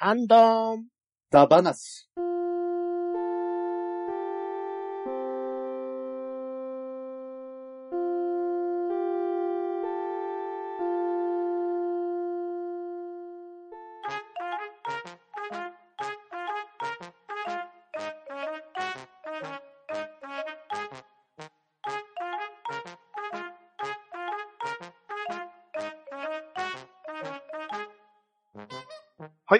ハンドーン。ダバナス。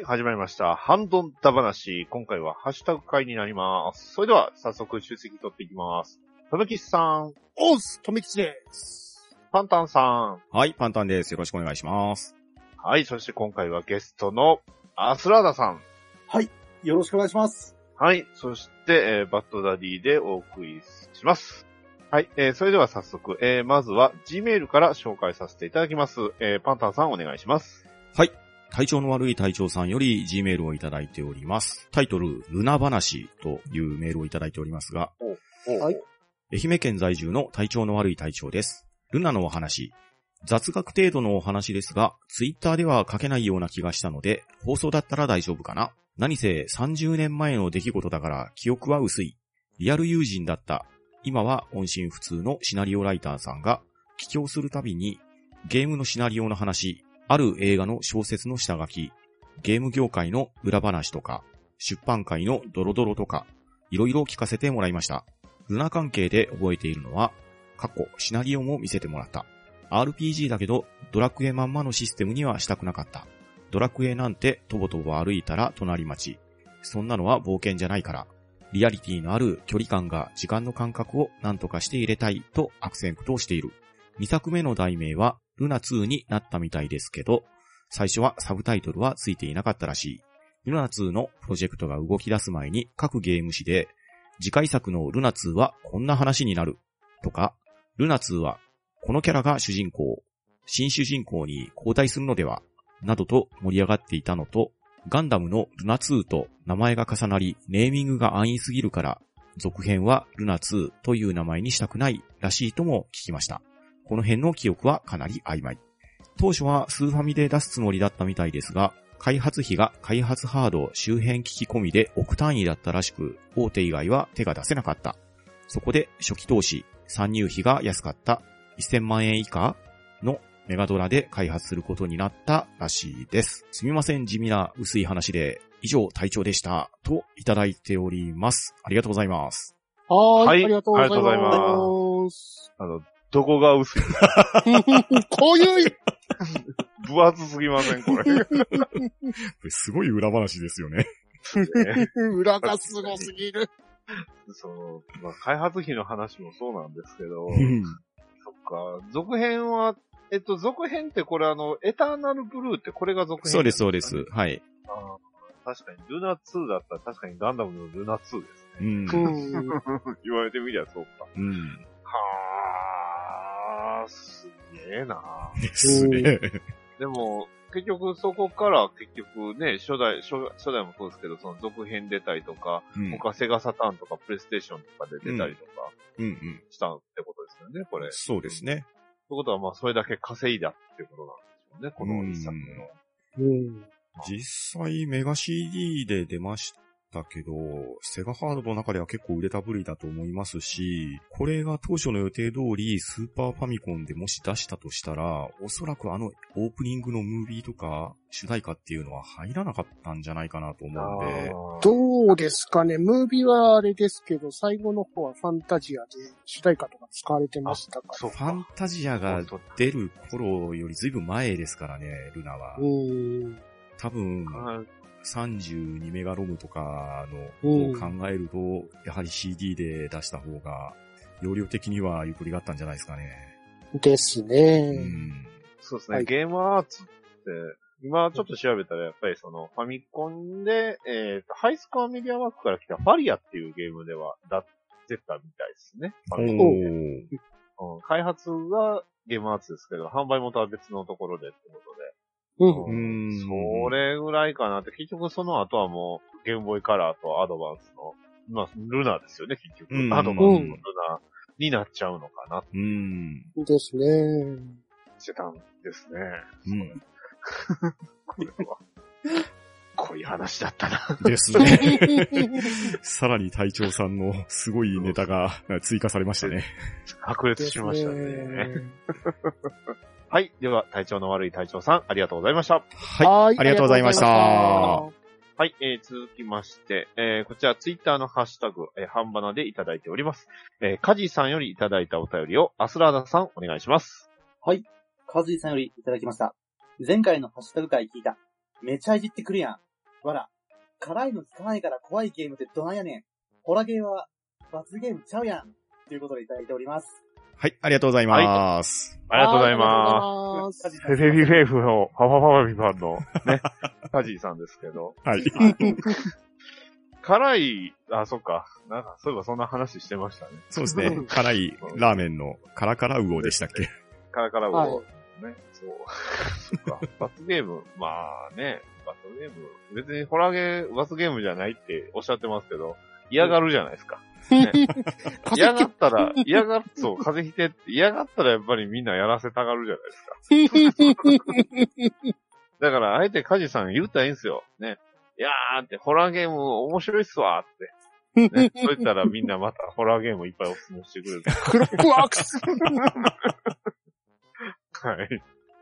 始まりました。ハンドンダ話。今回はハッシュタグ会になります。それでは、早速出席取っていきます。とめきちさん、おっす、とめきちです。パンタンさん。はい、パンタンです。よろしくお願いします。はい、そして今回はゲストのアスラーダさん。よろしくお願いします。はい、そして、えーバッドダディでお送りします。はい、えーそれでは早速、えーまずは Gmail から紹介させていただきます。えーパンタンさんお願いします。はい。体調の悪い隊長さんより G メールをいただいております。タイトル、ルナ話というメールをいただいておりますが、はい愛媛県在住の体調の悪い隊長です。ルナのお話。雑学程度のお話ですが、ツイッターでは書けないような気がしたので、放送だったら大丈夫かな何せ30年前の出来事だから記憶は薄い。リアル友人だった。今は音信不通のシナリオライターさんが、帰郷するたびに、ゲームのシナリオの話、ある映画の小説の下書き、ゲーム業界の裏話とか、出版界のドロドロとか、いろいろ聞かせてもらいました。ルナ関係で覚えているのは、過去、シナリオも見せてもらった。RPG だけど、ドラクエまんまのシステムにはしたくなかった。ドラクエなんて、とぼとぼ歩いたら隣町。そんなのは冒険じゃないから。リアリティのある距離感が時間の感覚を何とかして入れたいとアクセントしている。2作目の題名は、ルナ2になったみたいですけど、最初はサブタイトルはついていなかったらしい。ルナ2のプロジェクトが動き出す前に各ゲーム誌で、次回作のルナ2はこんな話になる。とか、ルナ2はこのキャラが主人公、新主人公に交代するのでは、などと盛り上がっていたのと、ガンダムのルナ2と名前が重なり、ネーミングが安易すぎるから、続編はルナ2という名前にしたくないらしいとも聞きました。この辺の記憶はかなり曖昧。当初はスーファミで出すつもりだったみたいですが、開発費が開発ハード周辺機器込みで億単位だったらしく、大手以外は手が出せなかった。そこで初期投資、参入費が安かった1000万円以下のメガドラで開発することになったらしいです。すみません、地味な薄い話で、以上隊長でした。といただいております。ありがとうございます。はーい、はいありがとうございありがとうございます。あの、どこが薄い？こういう、分厚すぎません？これ。すごい裏話ですよね。裏がすごすぎる。その、まあ、開発費の話もそうなんですけど、うんそっか、続編は、えっと、続編ってこれあの、エターナルブルーってこれが続編そうです、そうです。はい。確かに、ルナ2だったら確かにガンダムのルナ2ですうね。ん。うん。言われてみりゃそうか。うん。はー、すげえなで すね。でも、結局そこから結局ね、初代、初初代もそうですけど、その続編出たりとか、うん。他セガサターンとかプレイステーションとかで出たりとか。したってことですよね、これ。そうですね。ということはまあそれだけ稼いだっていうことなんでしょうね、この一作の。うん。実際メガ CD で出ましたけど、セガハードの中では結構売れた部類だと思いますし、これが当初の予定通りスーパーファミコンでもし出したとしたら、おそらくあのオープニングのムービーとか主題歌っていうのは入らなかったんじゃないかなと思うんで、どうですかね？ムービーはあれですけど、最後の方はファンタジアで主題歌とか使われてましたか？そうファンタジアが出る頃よりずいぶん前ですからね、ルナはら。。うん。多分、はい32メガロムとかうんのを考えると、やはり CD で出した方が、容量的にはゆとりがあったんじゃないですかね。ですうね。ん。そうですね、はいゲームアーツって、今ちょっと調べたらやっぱりそのファミコンで、えーと、ハイスコアメディアワークから来たファリアっていうゲームではだ出たみたいですね。ファミコンでうん開発はゲームアーツですけど、販売元は別のところでってことで。うん。うんそれぐらいかなって、結局その後はもう、ゲームボーイカラーとアドバンスの、まあ、ルナですよね、結局。うんアドバンスのルナになっちゃうのかなっうん。ですね。てたんですね。うん。これは。濃い話だったな。ですね。さらに隊長さんのすごいネタが追加されましたね。白熱しましたね。はい。では、体調の悪い隊長さん、ありがとうございました。はい。ありがとうございました。はい、えー、続きまして、えー、こちらツイッターのハッシュタグ、えー、半ばなでいただいております。えー、カジさんよりいただいたお便りを、アスラーダさんお願いします。はい。カズイさんよりいただきました。前回のハッシュタグ会聞いた。めちゃいじってくるやん。わら。辛いの効かないから怖いゲームってどないやねん。ホラゲーは罰ゲームちゃうやん。ということでいただいております。はい、ありがとうございます。ありがとうございます。カジイさんフェフェフィフェフのパパパパピパンのね、カジーさんですけど。はい。辛い、あ、そっか。なんか、そういえばそんな話してましたね。そうですね。辛いラーメンのカラカラウオでしたっけカラカラを、はいね、そう。そっか。罰ゲーム、まあね、罰ゲーム、別にホラーゲー、罰ゲームじゃないっておっしゃってますけど、嫌がるじゃないですか。嫌がったら、嫌がっ、そう、風邪ひてって、嫌がったらやっぱりみんなやらせたがるじゃないですか。だから、あえてカジさん言ったらいいんすよ。ね。いやーって、ホラーゲーム面白いっすわーって。ね。そう言ったらみんなまたホラーゲームいっぱいお勧めしてくれる。クロックワークス はい。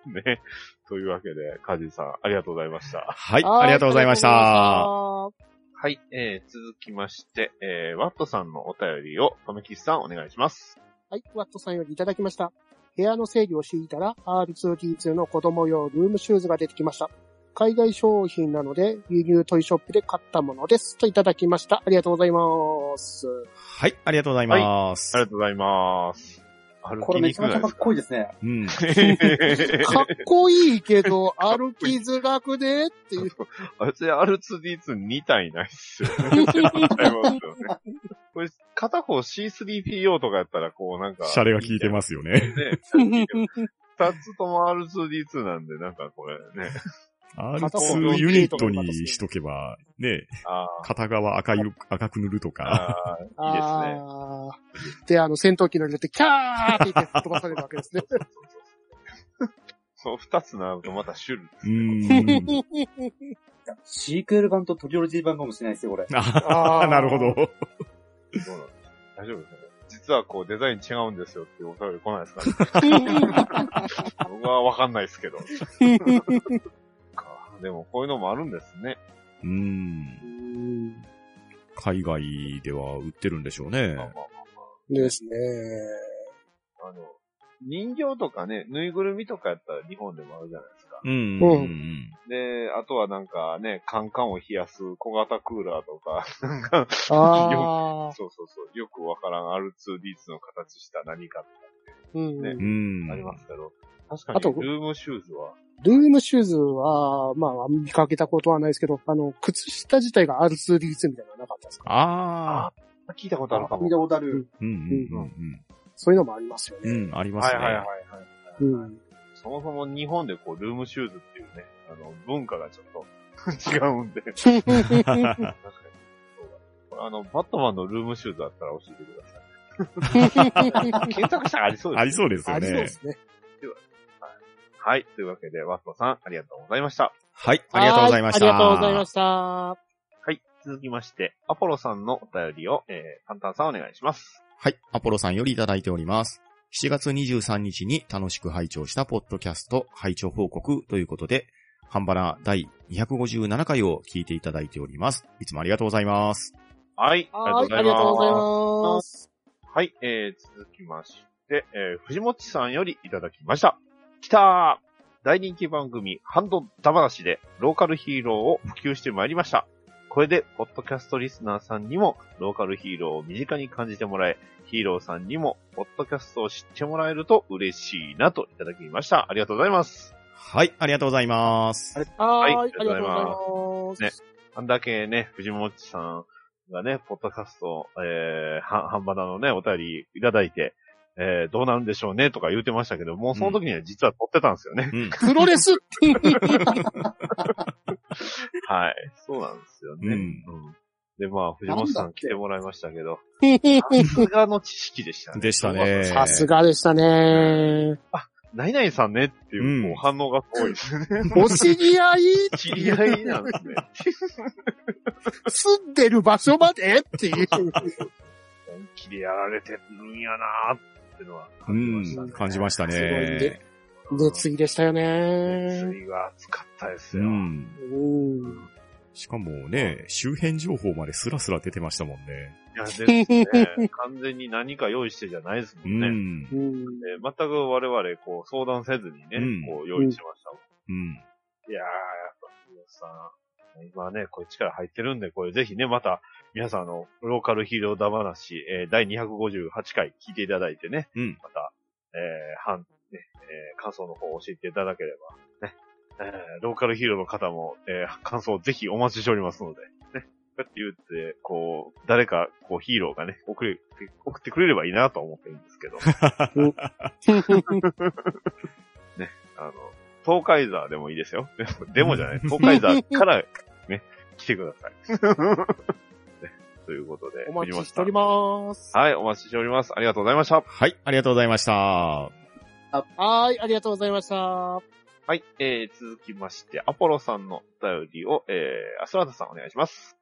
ね。というわけで、カジさん、ありがとうございました。はい、ありがとうございました。ははい。えー、続きまして、えー、ワットさんのお便りを、とめきしさんお願いします。い、ワットさんよりいただきました。部屋の整理をしていたら、R2D2 の子供用ルームシューズが出てきました。海外商品なので、輸入トイショップで買ったものです。といただきました。ありがとうございます。はい、ありがとうございます。ありがとうございます。歩これめちゃめちゃかっこいいですね。うん。かっこいいけど、歩きづらくでっていう。あいつ R2D2 2体ないっすよ これ、片方 C3PO とかやったら、こうなんか。シャレが効いてますよね。ね。二つとも R2D2 なんで、なんかこれね。R2 ユニットにしとけば、ね、あ片側赤い、赤く塗るとあ、か。ああ、いいですね。で、あの、戦闘機乗り出て、キャーって言って飛ばされるわけですね。そう、二つなるとまた種類。うーん。シークエル版とトリオロジー版かもしれないですよ、これ。ああ、なるほど。どうなんです大丈夫ですかね実はこうデザイン違うんですよってお便り来ないですかね 僕はわかんないですけど。かでもこういうのもあるんですね。うーん。海外では売ってるんでしょうねまあ。まあですね。あの、人形とかね、ぬいぐるみとかやったら日本でもあるじゃないですか。うん。ううんん。で、あとはなんかね、カンカンを冷やす小型クーラーとか、なんか、ああ、そうそうそう、よくわからん R2D2 の形した何かうん。ねうん。ありますけど、確かあとにルームシューズは、ルームシューズは、まあ、見かけたことはないですけど、あの、靴下自体が R2D2 みたいなのなかったですか？ああ。聞いたことあるかも。見たことある。うんうんそういうのもありますようん。うね。ん、ありますね。はいはいはいはい。うん。そもそも日本でこう、ルームシューズっていうね、あの、文化がちょっと 違うんで。確かに。そうだ。これあの、バットマンのルームシューズあったら教えてください。検索したらありそうです、ありそうですよねありそうで。すね。はい。というわけで、ワットさん、ありがとうございました。はい、ありがとうございました。はありがとうございました。はい。続きまして、アポロさんのお便りを、えー、パンタンさんお願いします。はい、アポロさんよりいただいております。7月23日に楽しく拝聴したポッドキャスト拝聴報告ということで、ハンバナ第257回を聞いていただいております。いつもありがとうございます。はい。はい、ありがとうございます。はい、えー、続きまして、えー、藤本さんよりいただきました。きたー大人気番組、ハンドダ話でローカルヒーローを普及してまいりました。これで、ポッドキャストリスナーさんにも、ローカルヒーローを身近に感じてもらえ、ヒーローさんにも、ポッドキャストを知ってもらえると嬉しいなといただきました。ありがとうございます。はい、ありがとうございます。はい、はいありがとうございます。ねあんだけね、藤本さんがね、ポッドキャスト、えー、は、ハンバナのね、お便りいただいて、えー、どうなるんでしょうねとか言うてましたけど、もうその時には実は撮ってたんですよね。うん。プロレスはい。そうなんですよね。うんうんで、まあ、藤本さん来てもらいましたけど、ささすがの知識でしたね。でしたね。すがでしたね。何々さんねっていうう反応がすごいですね。お知り合い？知り合いなんですね。住んでる場所まで？っていう。本気でやられてるんやなーってのはう感じましたね。ん、感じましたすごいねね。熱意でしたよね。熱意が熱かったですよ。うん。うん。しかもね、周辺情報までスラスラ出てましたもんね。いや、ですね。完全に何か用意してじゃないですもうんね。ん。うん。で全く我々、こう、相談せずにね、うんこう、用意しましたもん。うん。いやー、やっぱ、皆さん、今ね、これ力入ってるんで、これぜひね、また、皆さんあの、ローカルヒーローだ話、えー、第258回聞いていただいてね、うん。また、えー、半、ね、えー、感想の方を教えていただければ、ね、えー、ローカルヒーローの方も、えー、感想をぜひお待ちしておりますので、ね、こうやって言って、こう、誰か、こう、ヒーローがね、送れ、送ってくれればいいなと思ってるんですけど、あの、東海座でもいいですよ。でもでもじゃない。東海座からね、来てください。ね、ということで、お待ち藤しております。はい、お待ちしております。ありがとうございました。はい、ありがとうございました。はーい、ありがとうございました。はい、えー、続きまして、アポロさんのお便りを、えー、アスラーダさんお願いします。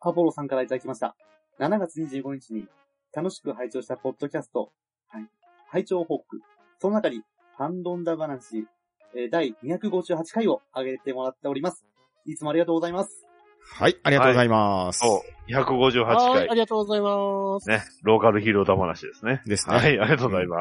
アポロさんからいただきました。7月25日に楽しく拝聴したポッドキャスト、はい、拝聴報告。その中に、ハンドンダ話、えー第258回を上げてもらっております。いつもありがとうございます。はい、ありがとうございます。そう、258はーい、あ回。りがとうございます。ね、ローカルヒーローだ話ですね。ですね。はい、ありがとうございま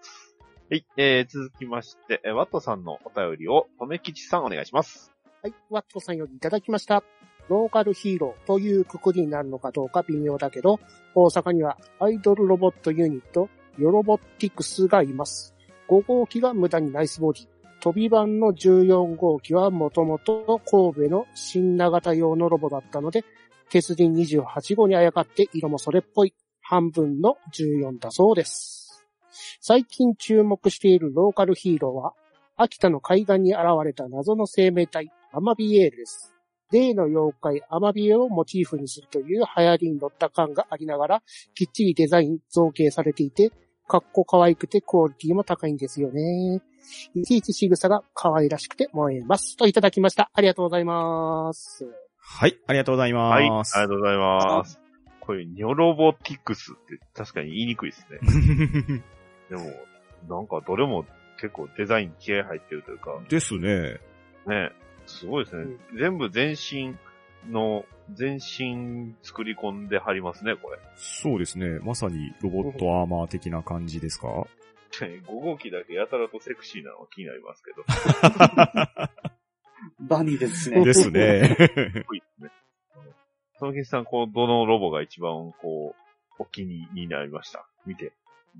す。はい、えー、続きまして、えーワットさんのお便りを、とめきちさんお願いします。はい、ワットさんよりいただきました。ローカルヒーローというくくりになるのかどうか微妙だけど、大阪にはアイドルロボットユニット、ヨロボティクスがいます。5号機が無駄にナイスボディ。飛び版の14号機はもともと神戸の新長型用のロボだったので、鉄人28号にあやかって色もそれっぽい半分の14だそうです。最近注目しているローカルヒーローは、秋田の海岸に現れた謎の生命体、アマビエールです。例の妖怪アマビエをモチーフにするという流行りに乗った感がありながら、きっちりデザイン造形されていて、かっこ可愛くてクオリティも高いんですよね。いちいち仕草が可愛らしくて燃えます。といただきました。ありがとうございます。はい、ありがとうございはい、あります。がとうございます。これ、ニョロボティクスって確かに言いにくいですね。でも、なんかどれも結構デザイン気合入ってるというか、ですね。ね、すごいですね。全部全身の、全身作り込んではりますね、これ。そうですね。まさにロボットアーマー的な感じですか？5号機だけやたらとセクシーなのは気になりますけど。バニーですしね。ですね。そのけさん、こう、どのロボが一番、こう、お気に入りになりました？見て。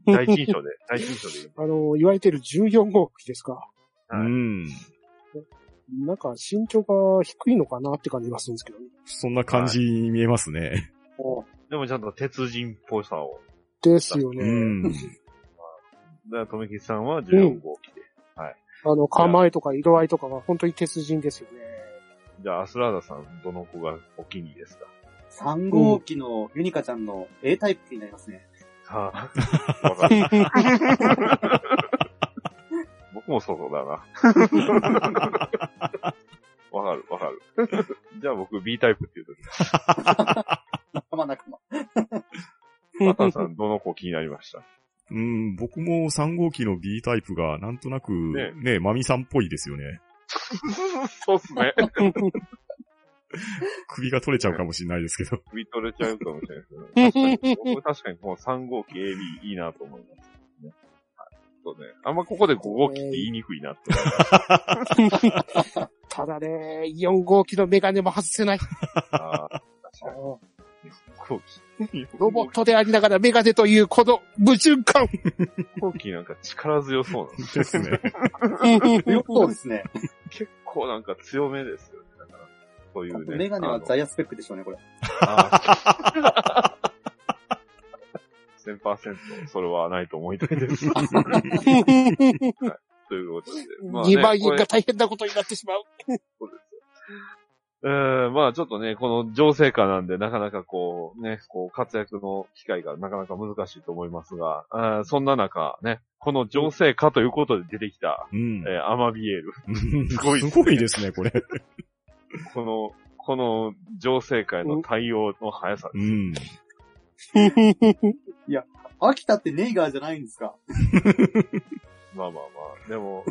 第一印象で、第一印象で。あの、言われてる14号機ですか？うはいん。なんか身長が低いのかなって感じがするんですけどね。そんな感じに見えますね。でもちゃんと鉄人っぽさを。ですよね。うん。だから、とめきさんは14号機で。あの、構えとか色合いとかが本当に鉄人ですよね。じゃあ、アスラーダさん、どの子がお気に入りですか？3号機のユニカちゃんの A タイプになりますね。はあ、わかる。僕もそうだな。B タイプっていうとき。仲間仲間。マタンさん、どの子気になりました？うん、僕も3号機の B タイプがなんとなくねね、マミさんっぽいですよね。そうっすね。首が取れちゃうかもしれないですけど。首取れちゃうかもしれないですけど、確かに、僕確かにこの3号機 AB いいなと思います、ね。はい。そうね。あんまここで5号機って言いにくいなって思います。ただね、4号機のメガネも外せない。あー確かに。5号機。ロボットでありながらメガネというこの矛盾感。5号機なんか力強そうなんですね。強そうですね。結構なんか強めですよね。だから、そういうね。メガネはザイヤスペックでしょうね、これ。1000%それはないと思いたいです。はいということで。まあね2万円が大変なことになってしまう。そうです。えー、まあちょっとね、この情勢下なんで、なかなかこう、ね、こう、活躍の機会がなかなか難しいと思いますが、あーそんな中、ね、この情勢下ということで出てきた、うん。えーアマビエール。すごいですねすごいですね、これ。この、この情勢下への対応の速さです。ん。秋田ってネイガーじゃないんですか？まあまあまあ。でも、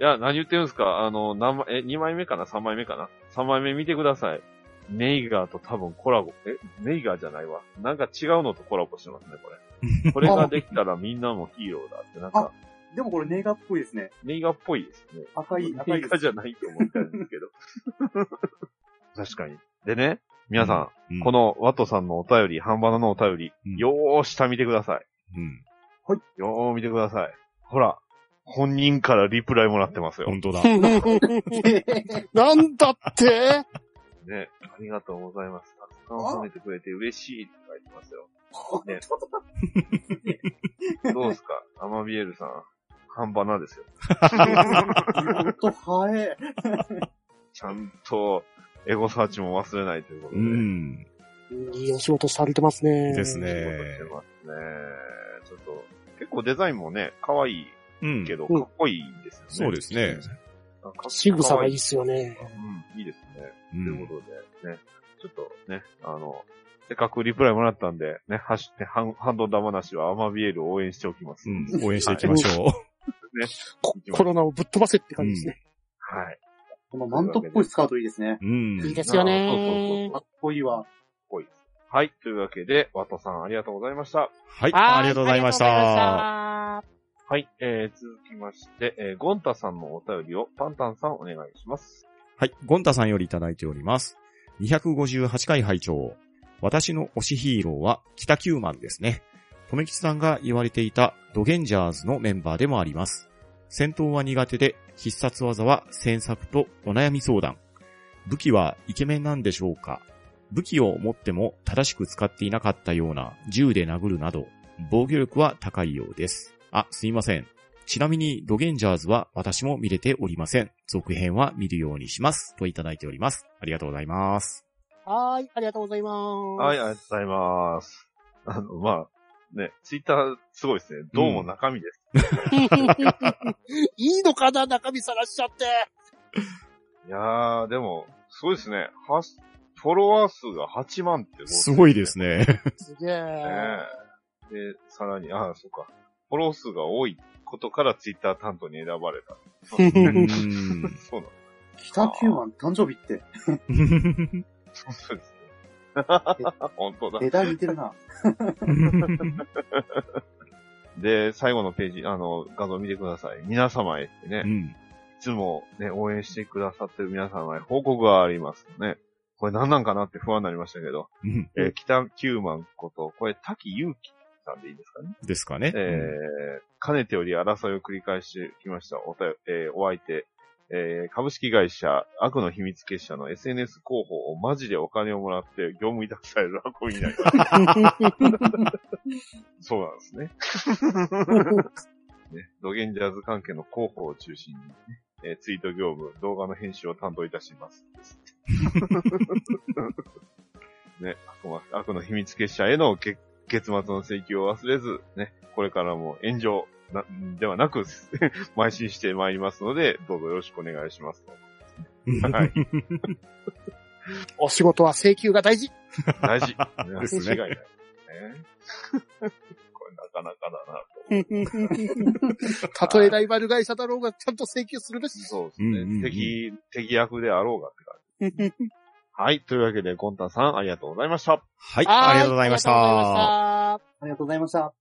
いや、何言ってるんですか？あの、何枚、え、2枚目かな ?3 枚目かな ?3 枚目見てください。ネイガーと多分コラボ、え、ネイガーじゃないわ。なんか違うのとコラボしてますね、これ。これができたらみんなもヒーローだって、なんか、でもこれネイガーっぽいですね。ネイガーっぽいですね。赤い、赤いネイガー。じゃないと思ったんですけど。確かに。でね、皆さん、うんこ、のワトさんのお便り、ハンバナのお便り、うんよー下見てください。うん。よー見てください。ほら、本人からリプライもらってますよ。本当だ。なんだって？ね、ありがとうございます。たくさん褒めてくれて嬉しいって書いてますよ。ね、どうですか？アマビエルさん。半端なですよ。ほんと、はえ。ちゃんと、エゴサーチも忘れないということうで。ん。いいお仕事されてますね。ですね仕事してますね。ちょっと、結構デザインもね、可愛いうん。けど、うんかっこいいんですよね。そうですね。なんか仕草がいいっ可すよね。うん、いいですね。う。というんことで、ね、ちょっとね、あの、せっかくリプライもらったんで、ね、はし、ね、ハンハンドダマなしはアマビエルを応援しておきます。うん。応援していきましょう。ココロナをぶっ飛ばせって感じですね。はい。このマントっぽいスカートいいですね。うん。いいですよあそうそうねそう。かっこいいわ。ぽいです。はい。というわけで、ワトさんありがとうございました。はい。ありがとうございました。はい。えー、続きまして、えー、ゴンタさんのお便りをパンタンさんお願いします。はい。ゴンタさんよりいただいております。258回拝聴私の推しヒーローは北九マンですね。とめきちさんが言われていたドゲンジャーズのメンバーでもあります。戦闘は苦手で、必殺技は戦策とお悩み相談。武器はイケメンなんでしょうか？武器を持っても正しく使っていなかったような銃で殴るなど、防御力は高いようです。あ、すいません。ちなみに、ドゲンジャーズは私も見れておりません。続編は見るようにします。といただいております。ありがとうございます。はーい、ありがとうございます。はい、ありがとうございます。あの、まあ、ね、ツイッターすごいですね。どうも中身です。いいのかな中身さらしちゃって。いやー、でも、すごいですね。はフォロワー数が8万ってすごいですね。すげえ。ね。で、さらに、ああ、そうか。フォロー数が多いことからツイッター担当に選ばれた。うーん そうなの。北九万誕生日って、そうですね。本当だ。枝似てるな。で、最後のページ、あの、画像見てください。皆様へってね、いうん。つもね、応援してくださってる皆様へ報告がありますね。これ何なんかなって不安になりましたけど、うんえー北九万こと、これ滝祐希さんでいいですかね。ですかね。えー、かねてより争いを繰り返してきました。おたよ、えーお相手、えー株式会社悪の秘密結社の SNS 広報をマジでお金をもらって業務委託される運びになります。そうなんですね。ね、ドゲンジャーズ関係の広報を中心に、ねえーツイート業務、動画の編集を担当いたします。ね、悪魔悪の秘密結社へのけ月末の請求を忘れず、ね、これからも炎上なではなく、邁進してまいりますので、どうぞよろしくお願いしますと。はい。お仕事は請求が大事。大事。ですね間違いない。ね、これなかなかだなと。たとえライバル会社だろうが、ちゃんと請求するべし。そうですね。うんうんうん敵、敵役であろうがって感じ。はい。というわけで、ゴンタンさん、ありがとうございました。はい、ありがとうございました。ありがとうございました。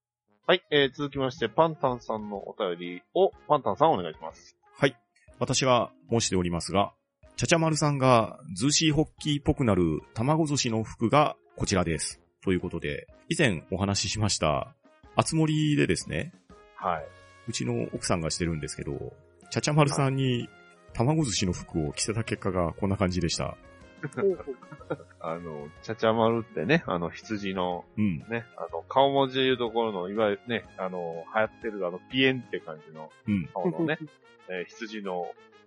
はい。えー、続きまして、パンタンさんのお便りを、パンタンさんお願いします。はい。私が申しておりますが、ちゃちゃまるさんが、ズーシーホッキーっぽくなる卵寿司の服がこちらです。ということで、以前お話ししました、あつ森でですね、はい。うちの奥さんがしてるんですけど、ちゃちゃまるさんに卵寿司の服を着せた結果がこんな感じでした。あの、ちゃちゃまるってね、あの、羊の、うん。ね、あの、顔文字で言うところの、いわゆるね、あの、流行ってるあの、ピエンって感じのうん。顔のね、えー羊の、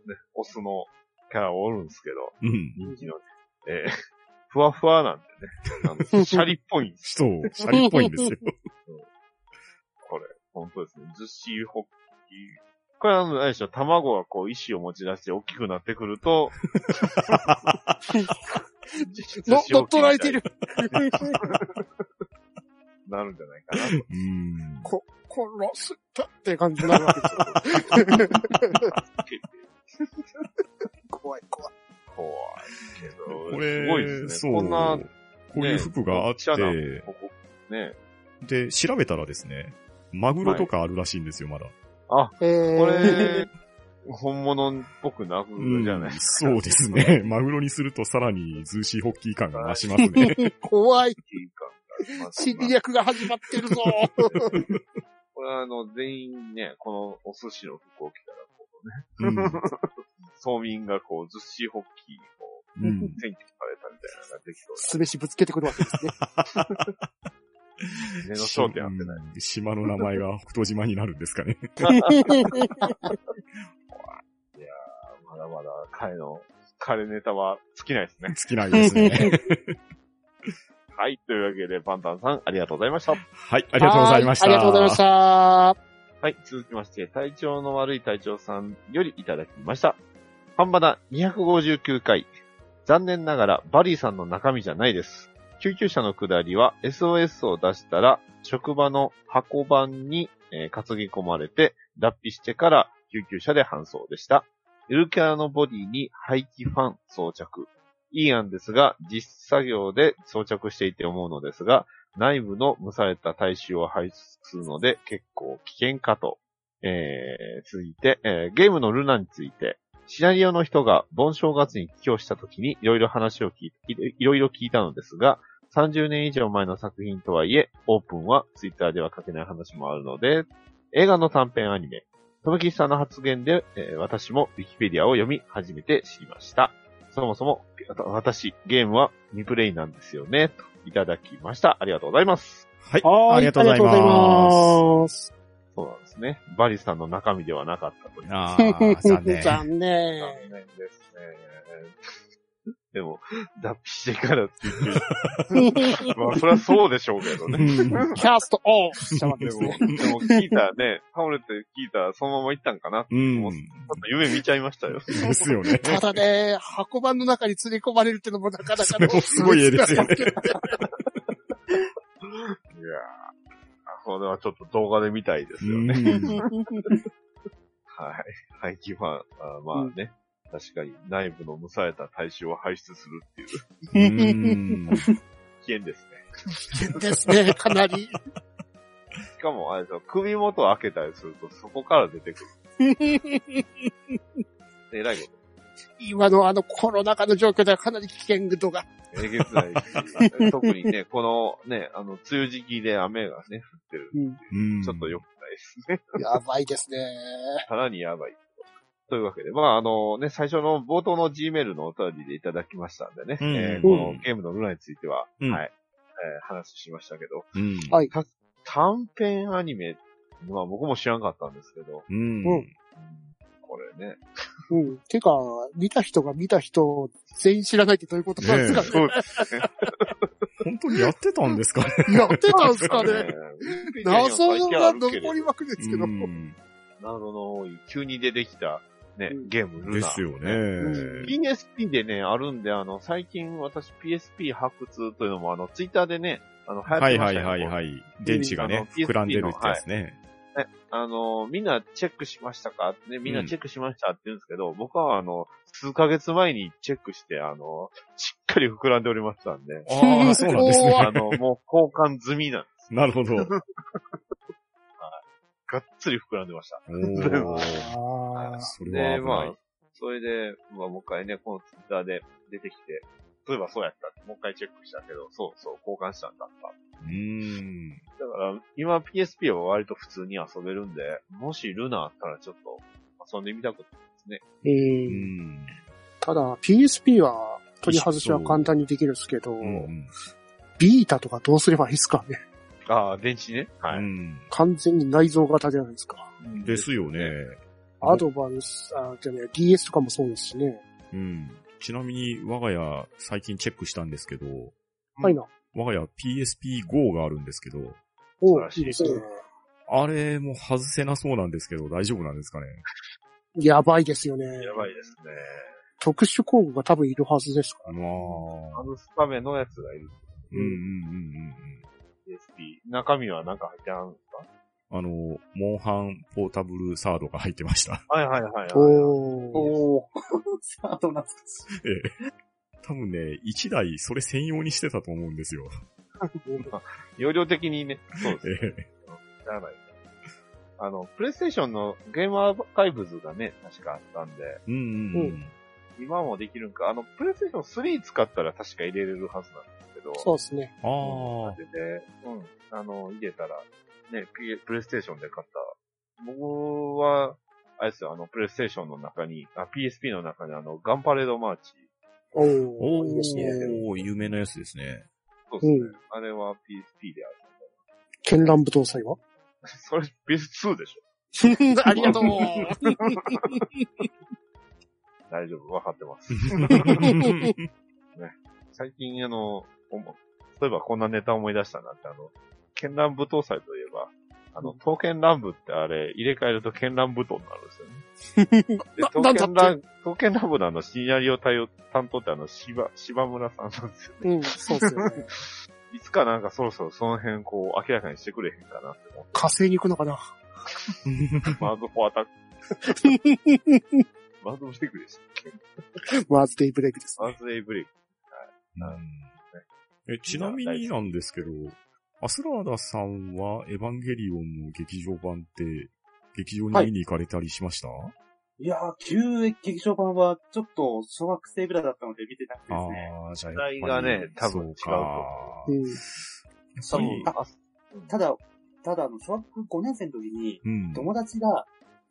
ね、オスのキャラおるんですけど、うん。人気のえーふわふわなんでね。あの シャリっぽいんです。そう、シャリっぽいんですよ。これ、本当ですね。ずっしりホッキー。これあの、あれでしょ、卵がこう、意志を持ち出して大きくなってくると、の、乗っ取られてる。なるんじゃないかなと。うん。こ、殺すったって感じになるわけですよ。怖い怖い。怖いけど、これ、すごいですね。こんな、こういう服があって、ここね。で、調べたらですね、マグロとかあるらしいんですよ、まだ。あ、えー、これ、本物っぽくなくじゃないうんそうですね。マグロにするとさらにズーシーホッキー感が増しますね。怖い。いい感があります侵略が始まってるぞ。これはあの、全員ね、このお寿司の服を着たら、こううん。ね、村民がこう、ずっしりホッキーにこう、うん。選挙されたみたいなのができそうすべしぶつけてくるわけですね。な。目の焦点合ってない。うん島の名前が 北東島になるんですかね。まだまだ彼の、彼ネタは尽きないですね。尽きないですね。はい。というわけで、パンタンさん、ありがとうございました。はい、ありがとうございました。はありがとうございました。はい。続きまして、体調の悪い隊長さんよりいただきました。半ばな259回。残念ながら、バリーさんの中身じゃないです。救急車の下りは SOS を出したら、職場の箱番に、えー担ぎ込まれて、脱皮してから救急車で搬送でした。ゆるキャラのボディに排気ファン装着。いい案ですが、実作業で装着していて思うのですが、内部の蒸された体臭を排出するので結構危険かと。えー、続いて、えーゲームのルナについて、シナリオの人が盆正月に帰郷した時にいろいろ話を聞いいいろいろ聞いたのですが、30年以上前の作品とはいえ、オープンはツイッターでは書けない話もあるので、映画の短編アニメ、とめきさんの発言で、えー私もウィキペディアを読み初めて知りました。そもそも、私、ゲームは2プレイなんですよね、といただきました。ありがとうございます。はい、はありがとうございます。ます。そうなんですね。バリさんの中身ではなかったという。あー、残念。残念。残念ですね。でも、脱皮してからって言って、まあ、それはそうでしょうけどね。うんキャストオフしたわけでも、ですね。でも聞いたらね、倒れて聞いたらそのまま行ったんかなって、うんちょっと夢見ちゃいましたよ。ですよね。ただね、箱番の中に連れ込まれるってのもなかなかそれもすごい絵ですよね。いやー、あそれはちょっと動画で見たいですよね。うん はい。排気ファン、あまあね、確かに内部の蒸された体臭を排出するっていううん危険ですね。ですね、かなり。しかも、あれですよ、首元を開けたりすると、そこから出てくる。えらいこ今のあのコロナ禍の状況ではかなり危険度が。と。えげつないし。特にね、このね、あの、梅雨時期で雨がね、降ってる。うんちょっと良くないですね。やばいですね。さらにやばい。というわけで、まあ、あのね、最初の冒頭の Gmail のお便りでいただきましたんでね、うんえーこのゲームのルナについては、うんはい、えー話しましたけど、うん。はいた短編アニメ、まあ僕も知らんかったんですけど、うん。うんこれね、うん。てか、見た人が見た人、全員知らないってどういうことなんですかね。ね。本当にやってたんですかね。やってたんですかね。ね 謎が残りまくりですけど。うん謎の多い、急に出てきた、ね、うんゲームルナ。ですよね。PSP でね、あるんで、あの、最近私 PSP 発掘というのも、あの、ツイッターでね、あの、流行っはいてましたよはいはいはい。電池がね、膨らんでるってやつね。あの、みんなチェックしましたかね、みんなチェックしましたって言うんですけど、僕はあの、数ヶ月前にチェックして、あの、しっかり膨らんでおりましたんで、ああ、そうなんですね。あの、もう交換済みなんです。なるほど。がっつり膨らんでました。あーそれはで、まあ。、それで、まあ、もう一回ね、このツイッターで出てきて、そういえばそうやったって、もう一回チェックしたけど、そうそう、交換したんだった。うーん。だから、今 PSP は割と普通に遊べるんで、もしルナあったらちょっと遊んでみたくてですね。えうーん。ただ、PSP は取り外しは簡単にできるんですけど、うん。ビータとかどうすればいいですかね。ああ、電池ね。はい。うん。完全に内蔵型じゃないですか。ですよね。アドバンス、あ、じゃね、DS とかもそうですしね。うん。ちなみに我が家最近チェックしたんですけど、はいな。我が家 PSP GO があるんですけど、お素晴らしいいいですね。あれも外せなそうなんですけど、大丈夫なんですかね？やばいですよね。やばいですね。特殊工具が多分いるはずですから。まあ、外すためのやつがいる。うんうんうんうん。PSP。中身はなんか入ってあるんですかあの、モンハンポータブルサードが入ってました。はいはいはい、はい。おー。おー。さあ、と懐かしい。ええ。多分ね、一台それ専用にしてたと思うんですよ。容量的にね、そうですえね。え。知らない。あの、プレイステーションのゲームアーカイブズがね、確かあったんで、うんうんうん。今もできるんか。あの、プレイステーション3使ったら確か入れれるはずなんでど、そうですね。ああ。でね、うん、あの、入れたら、ね、プレイステーションで買った。僕は、あれですよ、あの、プレイステーションの中に、あ、PSP の中にあの、ガンパレードマーチ。おおー。いいですね。ー、有名なやつですね。そうですね。うんあれは PSP である。絢爛舞踏祭はそれ PS2 でしょ ありがとう。大丈夫、わかってます。最近あの、そういえばこんなネタ思い出したなって、あの、絢爛舞踏祭といえば、あの、刀剣乱舞ってあれ、入れ替えると絢爛舞踏になるんですよね。で、な刀剣乱、刀剣乱舞のあの、シナリオ対応担当ってあの、芝、芝村さんなんですよね。うん、そうですよね。いつかなんかそろそろその辺こう、明らかにしてくれへんかなって思って。火星に行くのかな？マーズフォアタック。マーズブレイクでしたっけマーズデイブレイクですね。マーズデイブレイク。え、ちなみになんですけど、アスラーダさんはエヴァンゲリオンの劇場版って、劇場に見に行かれたりしました、いやー、旧劇場版はちょっと小学生ぐらいだったので見てなくてですね。ああ、じゃあ時代やっがね多分違うとそうん。やっぱり、あただ、ただ、あの、小学5年生の時に、うん。友達が、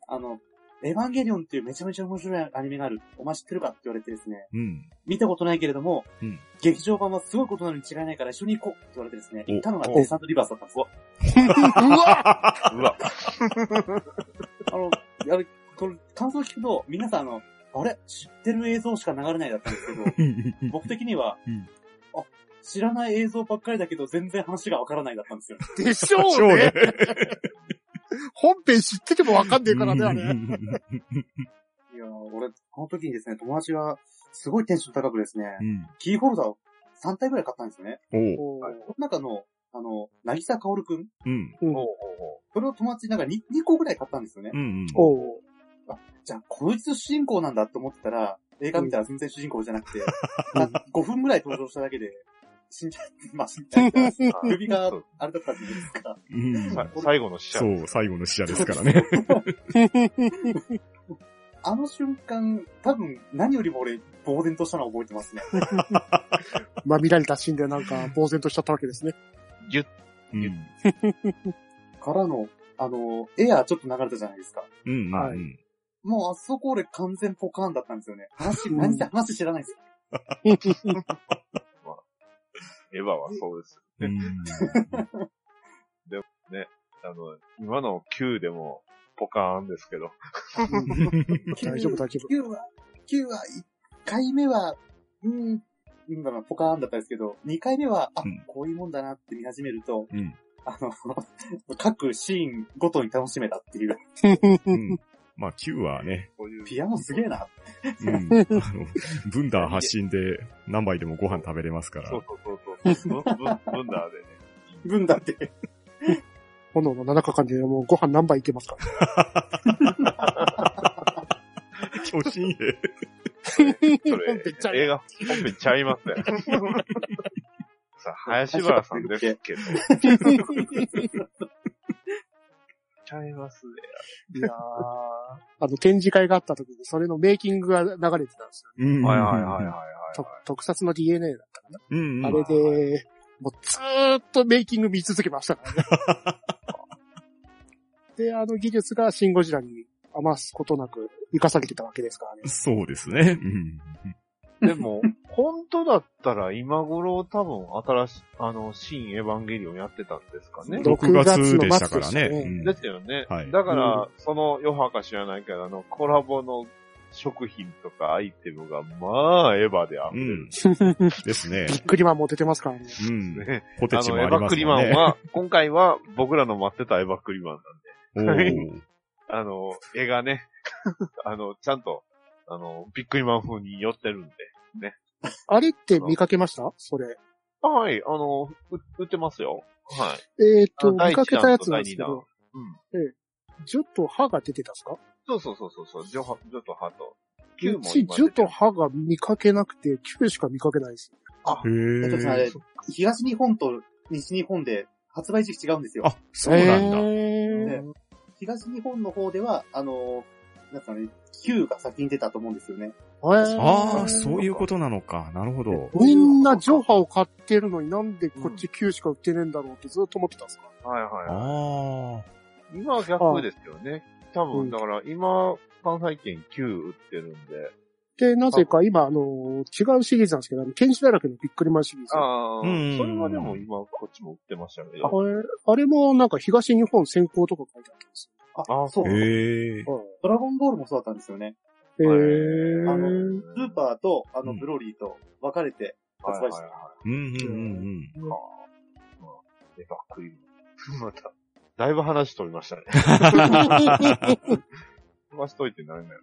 あの、エヴァンゲリオンっていうめちゃめちゃ面白いアニメがある。お前知ってるかって言われてですね、うん。見たことないけれども、うん劇場版はすごいことなのに違いないから一緒に行こうって言われてですね、お行ったのがデサントリバースだったんですよ。うわ うわ、あの、やる、これ、感想聞くと、皆さんあの、あれ知ってる映像しか流れないだったんですけど、僕的には、うんあ、知らない映像ばっかりだけど全然話がわからないだったんですよ。でしょうね。本編知っててもわかんねえからね、あれ。いやー俺、この時にですね、友達は、すごいテンション高くですね、うん。キーホルダーを3体ぐらい買ったんですよね。おう。おーその中の、あの、なぎさかおるくん？うん。それを友達なんか 2, 2個ぐらい買ったんですよね。うんうん。おーじゃあ、こいつ主人公なんだって思ってたら、映画見たら全然主人公じゃなくて、あ5分ぐらい登場しただけで、死んじゃって、まあ死んじゃった。ほう。首があれだったんですか。うんさ最後の死者。そう、最後の死者ですからね。あの瞬間、多分何よりも俺、呆然としたのを覚えてますね。まあ見られたシーンでなんか呆然としちゃったわけですね。ギュッ。うん。からの、あの、エアーちょっと流れたじゃないですか。うん。はいうんもうあそこ俺完全ポカーンだったんですよね。話、うん何せ話知らないんですよ。エヴァはそうです。うん。あの、今の Q でも、ポカーンですけど。大丈夫、大丈夫。9は、9は、1回目は、うん、うん、まあポカーンだったんですけど、2回目は、あ、うんこういうもんだなって見始めると、うん。あの、各シーンごとに楽しめたっていう、うん。まあ、Q はね、こういう。ピアノすげえな。うん。あの、ブンダー発信で何杯でもご飯食べれますから。そうそうそうブン、ブン、ブンダーでね。分だって。炎の七日間でもうご飯何杯いけますか？ら。巨神兵。それ、映画本編ちゃいますね。さあ、林原さんですけど。ちゃいますね。いやー あの、展示会があった時に、それのメイキングが流れてたんですよ。うんはいはいはいはいはい。と特撮の DNA だったかな。うんうん。あれで、もうずーっとメイキング見続けましたからね。で、あの技術がシンゴジラに余すことなく活かされてたわけですからね。そうですね。うん。でも、本当だったら今頃多分新しい、あの、新エヴァンゲリオンやってたんですかね。6 6月月でのしたからね。末でしたねうんですよね。はいだから、その余波か知らないけど、あの、コラボの食品とかアイテムが、まあ、エヴァであうふれるん。ですねび。っくりマンも出てますからね。うん。ね。ポテチもあの、エヴァクリありますもんね。マンは、今回は僕らの待ってたエヴァクリマンなんで、あの、絵がね、あの、ちゃんと、あの、ビックリマン風に寄ってるんで。あれって見かけました？それ。あはい、あの、う売ってますよ。はい。えっ、と、あ見かけたやつなんですけどと、うん。ジュと歯が出てたんですか？そうそうそうそうそう、ジョハ、ジョとハと。うち、ジュと歯が見かけなくて、9しか見かけないです。あへ、え東日本と西日本で発売時期違うんですよ。あ、そうなんだ。へねー東日本の方では、あの、なんかね、Q が先に出たと思うんですよね。ああ、そういうことなのか。なるほど。みんなジョハを買ってるのになんでこっち9しか売ってねえんだろうってずっと思ってたんですか、はいはいはああ。い。今は逆ですよね。多うん分、だから今、関西圏9売ってるんで。で、なぜか今、あの、違うシリーズなんですけど、あの、剣士だらけのびっくりマンシリーズ。あああ、うんそれはでも今こっちも売ってましたけど。れ、あれもなんか東日本先行とか書いてあったんですあ、そう。へえ。よ。ドラゴンボールもそうだったんですよね。へあー。の、スーパーと、あの、うんブロリーと分かれて発売した。うんうんうんい。まあ、まあ、エヴァクリマン。また、だいぶ話飛びましたね。飛ばしといて何だよ。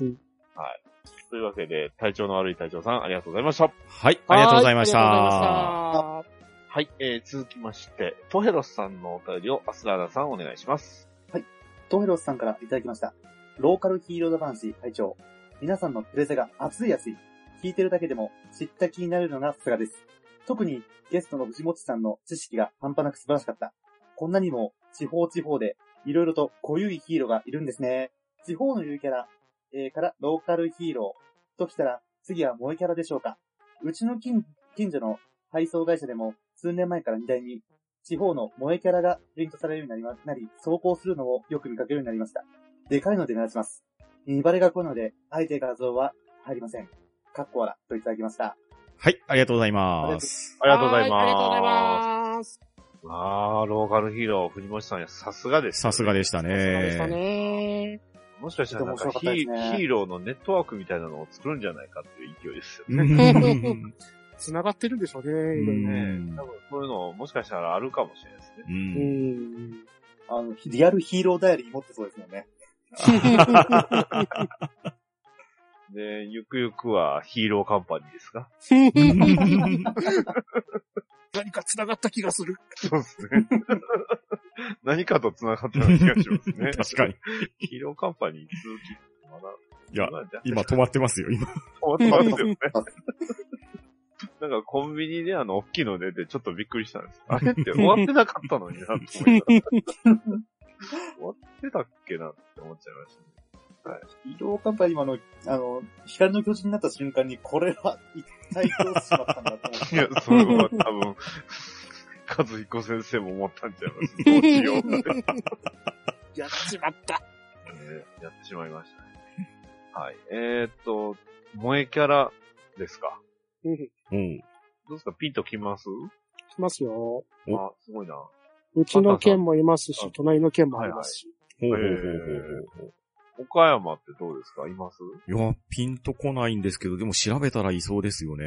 うんはい。というわけで、体調の悪い隊長さん、ありがとうございました。はい、ありがとうございましはありがとうございた。ました。はい、えー、続きまして、トヘロスさんのお便りをアスラーダさんお願いします。トヘロスさんからいただきました。ローカルヒーロード男子隊長。皆さんのプレゼが熱い熱い。聞いてるだけでも知った気になれるのがさすがです。特にゲストの藤本さんの知識が半端なく素晴らしかった。こんなにも地方地方でいろいろと濃ゆいヒーローがいるんですね。地方のゆるキャラ、えーからローカルヒーローときたら次は萌えキャラでしょうか。うちの近近所の配送会社でも数年前から荷台に地方の萌えキャラがプリントされるようになりま、なり、走行するのをよく見かけるようになりました。でかいので目立ちます。見バレが濃いので、あえて画像は入りません。かっこわらといただきました。はい、ありがとうございます。ありがとうございます。はありがとうございます。あー、ローカルヒーロー、藤本さんや、さすがです、さすがでしたそうでしたね。ね。もしかしたらなんかヒねヒーローのネットワークみたいなのを作るんじゃないかっていう勢いですようね。ん繋がってるんでしょうね、いろいろうね。ん多分そういうのもしかしたらあるかもしれないですね。う。うんん。あの、リアルヒーローダイアリー持ってそうですもんね。で、ゆくゆくはヒーローカンパニーですか？何か繋がった気がする。そうですね。何かと繋がったような気がしますね。確かに。ヒーローカンパニー続き、まだ、いや、今止まってますよ、今。止まってますよね。なんかコンビニであの、大きいの出てちょっとびっくりしたんです。あれって終わってなかったのになって思いながら終わってたっけなって思っちゃいましたね。ヒーローカンパニーもあの、あの、光の巨人になった瞬間に、これは一体どうしまったんだと思って。いや、それは多分、和彦先生も思ったんちゃいます。どうしようやっちまった。やってしまいましたね。はい。えー、っと、萌えキャラですか？うん。うん。どうですか？ピンときます？来ますよ。おあ、すごいな。うちの県もいますしあ、隣の県もありますし。ほうほうほうほうほう。岡山ってどうですか？います？いや、ピンとこないんですけど、でも調べたらいそうですよね。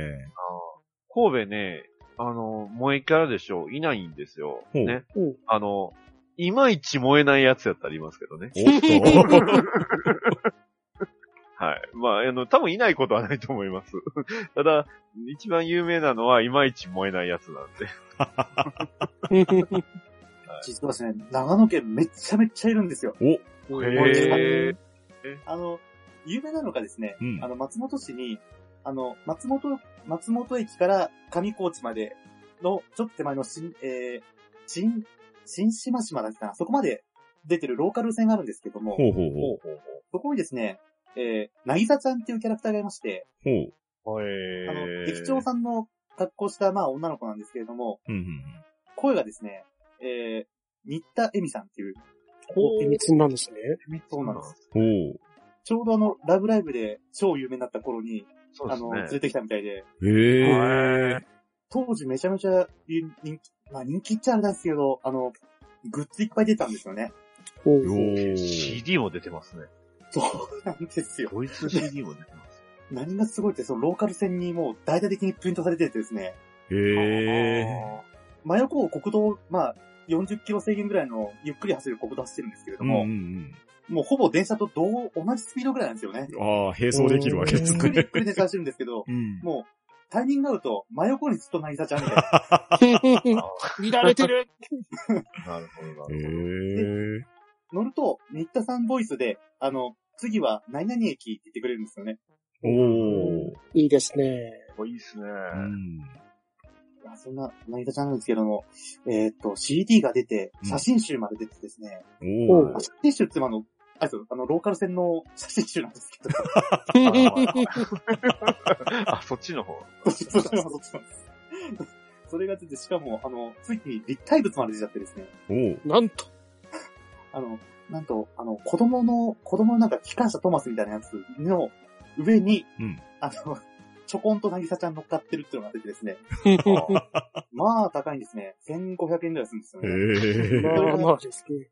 神戸ね、あの、萌えキャラでしょ？いないんですよ。ほうねうん。あの、いまいち燃えないやつやったらいますけどね。おっと はい。まあ、あの、多分いないことはないと思います。ただ、一番有名なのは、いまいち燃えないやつなんで。実 はですね、長野県めっちゃめっちゃいるんですよ。あの、有名なのがですね、うんあの、松本市に、あの、松本、松本駅から上高地までの、ちょっと手前の新、えー、新、新島島だったかな、そこまで出てるローカル線があるんですけども、ほうほうほう。ほうそこにですね、えー、なぎさちゃんっていうキャラクターがいまして、ほう。あの、ー。劇長さんの格好した、まあ、女の子なんですけれども、うんうん声がですね、えー、新田恵美さんっていう、秘密なんですね。そうなんです。うん。ほう。ちょうどあの、ラブライブで超有名になった頃に、あの、そうですね連。れてきたみたいで、へえ。当時めちゃめちゃ人気、まあ人気っちゃあれなんですけど、あの、グッズいっぱい出たんですよね。ほうおー CD も出てますね。そうなんですよ。ドイツ CD も出てます。何がすごいって、そのローカル線にもう大々的にプリントされててですね、へえ。真横を国道、まあ、40キロ制限ぐらいのゆっくり走る国道走ってるんですけれども、うんうんもうほぼ電車と同、同じスピードぐらいなんですよね。うん。ああ、並走できるわけですゆっくりゆっね。くり電車走るんですけど、うん。もう、タイミング合うと、真横にずっと渚ちゃんみたいな。乱れてる。なるほど、なへるえ。乗ると、新田さんボイスで、あの、次は何々駅って言ってくれるんですよね。おー。いいですね。いいっすね。うん。いやそんな、渚ちゃんなんですけども、えーっと、CD が出て、うん写真集まで出てですね、おーおあ。写真集ってあの、あれですよ、あの、ローカル線の 写真集なんですけど、あ、そっちの方。そっちそっちのそっちなんです。それが出て、しかも、あの、ついに立体物まで出ちゃってですね。なんと。あの、なんと、あの、子供の、子供のなんか機関車トマスみたいなやつの上に、うんあの、ちょこんとなぎさちゃん乗っかってるっていうのが出てですね、まあ高いんですね。1500円ぐらいするんですよね。まあまあですね。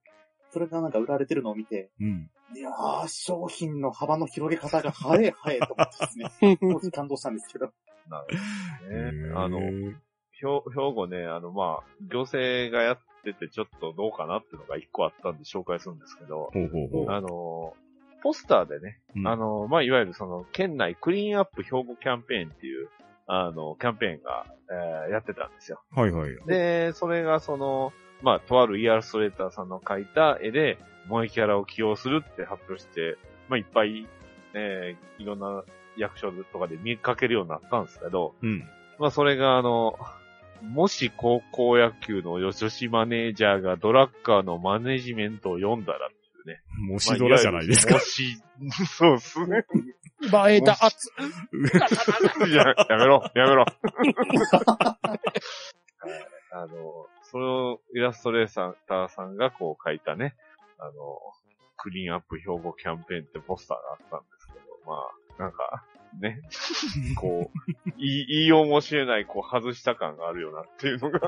それがなんか売られてるのを見て、うん。いやー、商品の幅の広げ方が早い早いと思ってですね、当時感動したんですけど。なるほどね。あの、兵兵庫ね、あの、まあ、行政がやっててちょっとどうかなっていうのが一個あったんで紹介するんですけど、ほうほうほう。あの、ポスターでね、うんあの、まあ、いわゆるその、県内クリーンアップ兵庫キャンペーンっていう、あの、キャンペーンが、えーやってたんですよ。はいはい。で、それがその、まあ、とあるイラストレーターさんの描いた絵で、萌えキャラを起用するって発表して、まあ、いっぱい、えーいろんな役所とかで見かけるようになったんですけど、うん。まあ、それがあの、もし高校野球の女子マネージャーがドラッカーのマネジメントを読んだらね。もしドラじゃないですか。もし、そうっすね。前田圧。いや、やめろ、やめろ。あの、そのイラストレーターさんがこう書いたね、あの、クリーンアップ兵庫キャンペーンってポスターがあったんですけど、まあ、なんか、ね、こう、言い、言いようもしれない、こう、外した感があるよなっていうのが。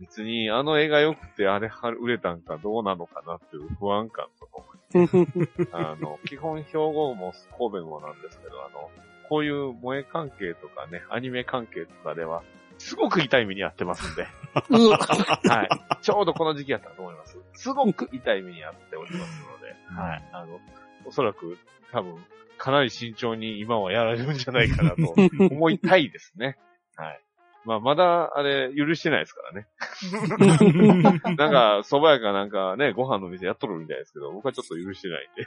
別に、あの絵が良くて、あれは売れたんかどうなのかなっていう不安感とともに あの、基本兵庫も神戸もなんですけど、あの、こういう萌え関係とかね、アニメ関係とかでは、すごく痛い目に遭ってますんで、うわ はい。ちょうどこの時期やったと思います。すごく痛い目に遭っておりますので、はい。あの、おそらく多分、かなり慎重に今はやられるんじゃないかなと思いたいですね。はい。まあ、まだ、あれ、許してないですからね。なんか、蕎麦屋かなんかね、ご飯の店やっとるみたいですけど、僕はちょっと許してないんで。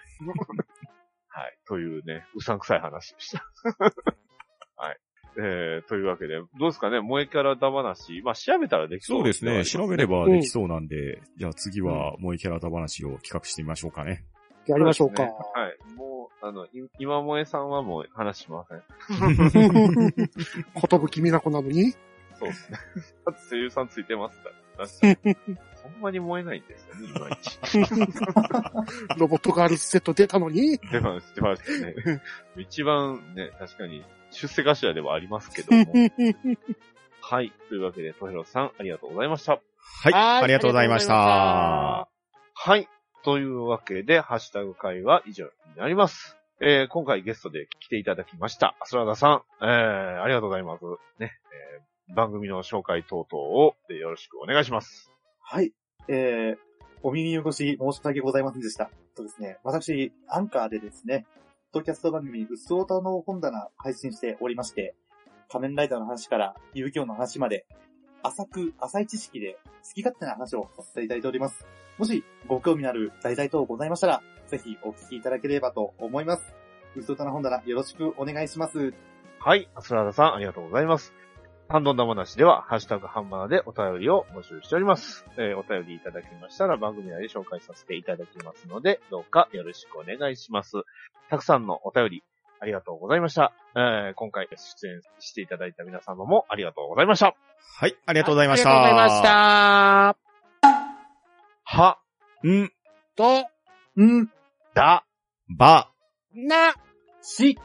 はい。というね、うさんくさい話でした。はい。えー、というわけで、どうですかね、萌えキャラだ話。まあ、調べたらできそうそうですね。調べれば。ばできそうなんで、じゃあ次は萌えキャラダ話を企画してみましょうかね。やりましょうか。はい。もう、あの、い今萌えさんはもう話しません。ことぶきみなこなのに？そうですね。だって声優さんついてますから。確かに。ほんまに燃えないんですよね、いまいち。ロボットガールズセット出たのに？出ます、出ますね。一番ね、確かに出世頭ではありますけども。はい。というわけで、トヘロさん、ありがとうございました。はい。はいありがとうございました。はい。というわけで、ハッシュタグ会は以上になります。えー、今回ゲストで来ていただきました、アスラダさん、えー、ありがとうございます。ね、えー、番組の紹介等々をえよろしくお願いします。はい。えー、お耳汚し申し訳ございませんでした。とですね、私、アンカーでですね、ポッドキャスト番組、うっすおたの本棚配信しておりまして、仮面ライダーの話から遊戯王の話まで、浅く、浅い知識で好き勝手な話をさせていただいております。もし、ご興味のある題材等ございましたら、ぜひお聞きいただければと思います。うっすおたの本棚よろしくお願いします。はい、アスラダさん、ありがとうございます。ハンドンダ話では、ハッシュタグハンマナでお便りを募集しております。えーお便りいただきましたら番組内で紹介させていただきますので、どうかよろしくお願いします。たくさんのお便り、ありがとうございました。えー今回出演していただいた皆様もありがとうございました。はい。ありがとうございました。ありがとうございました。は、ん、と、ん、だ、ば、な、し、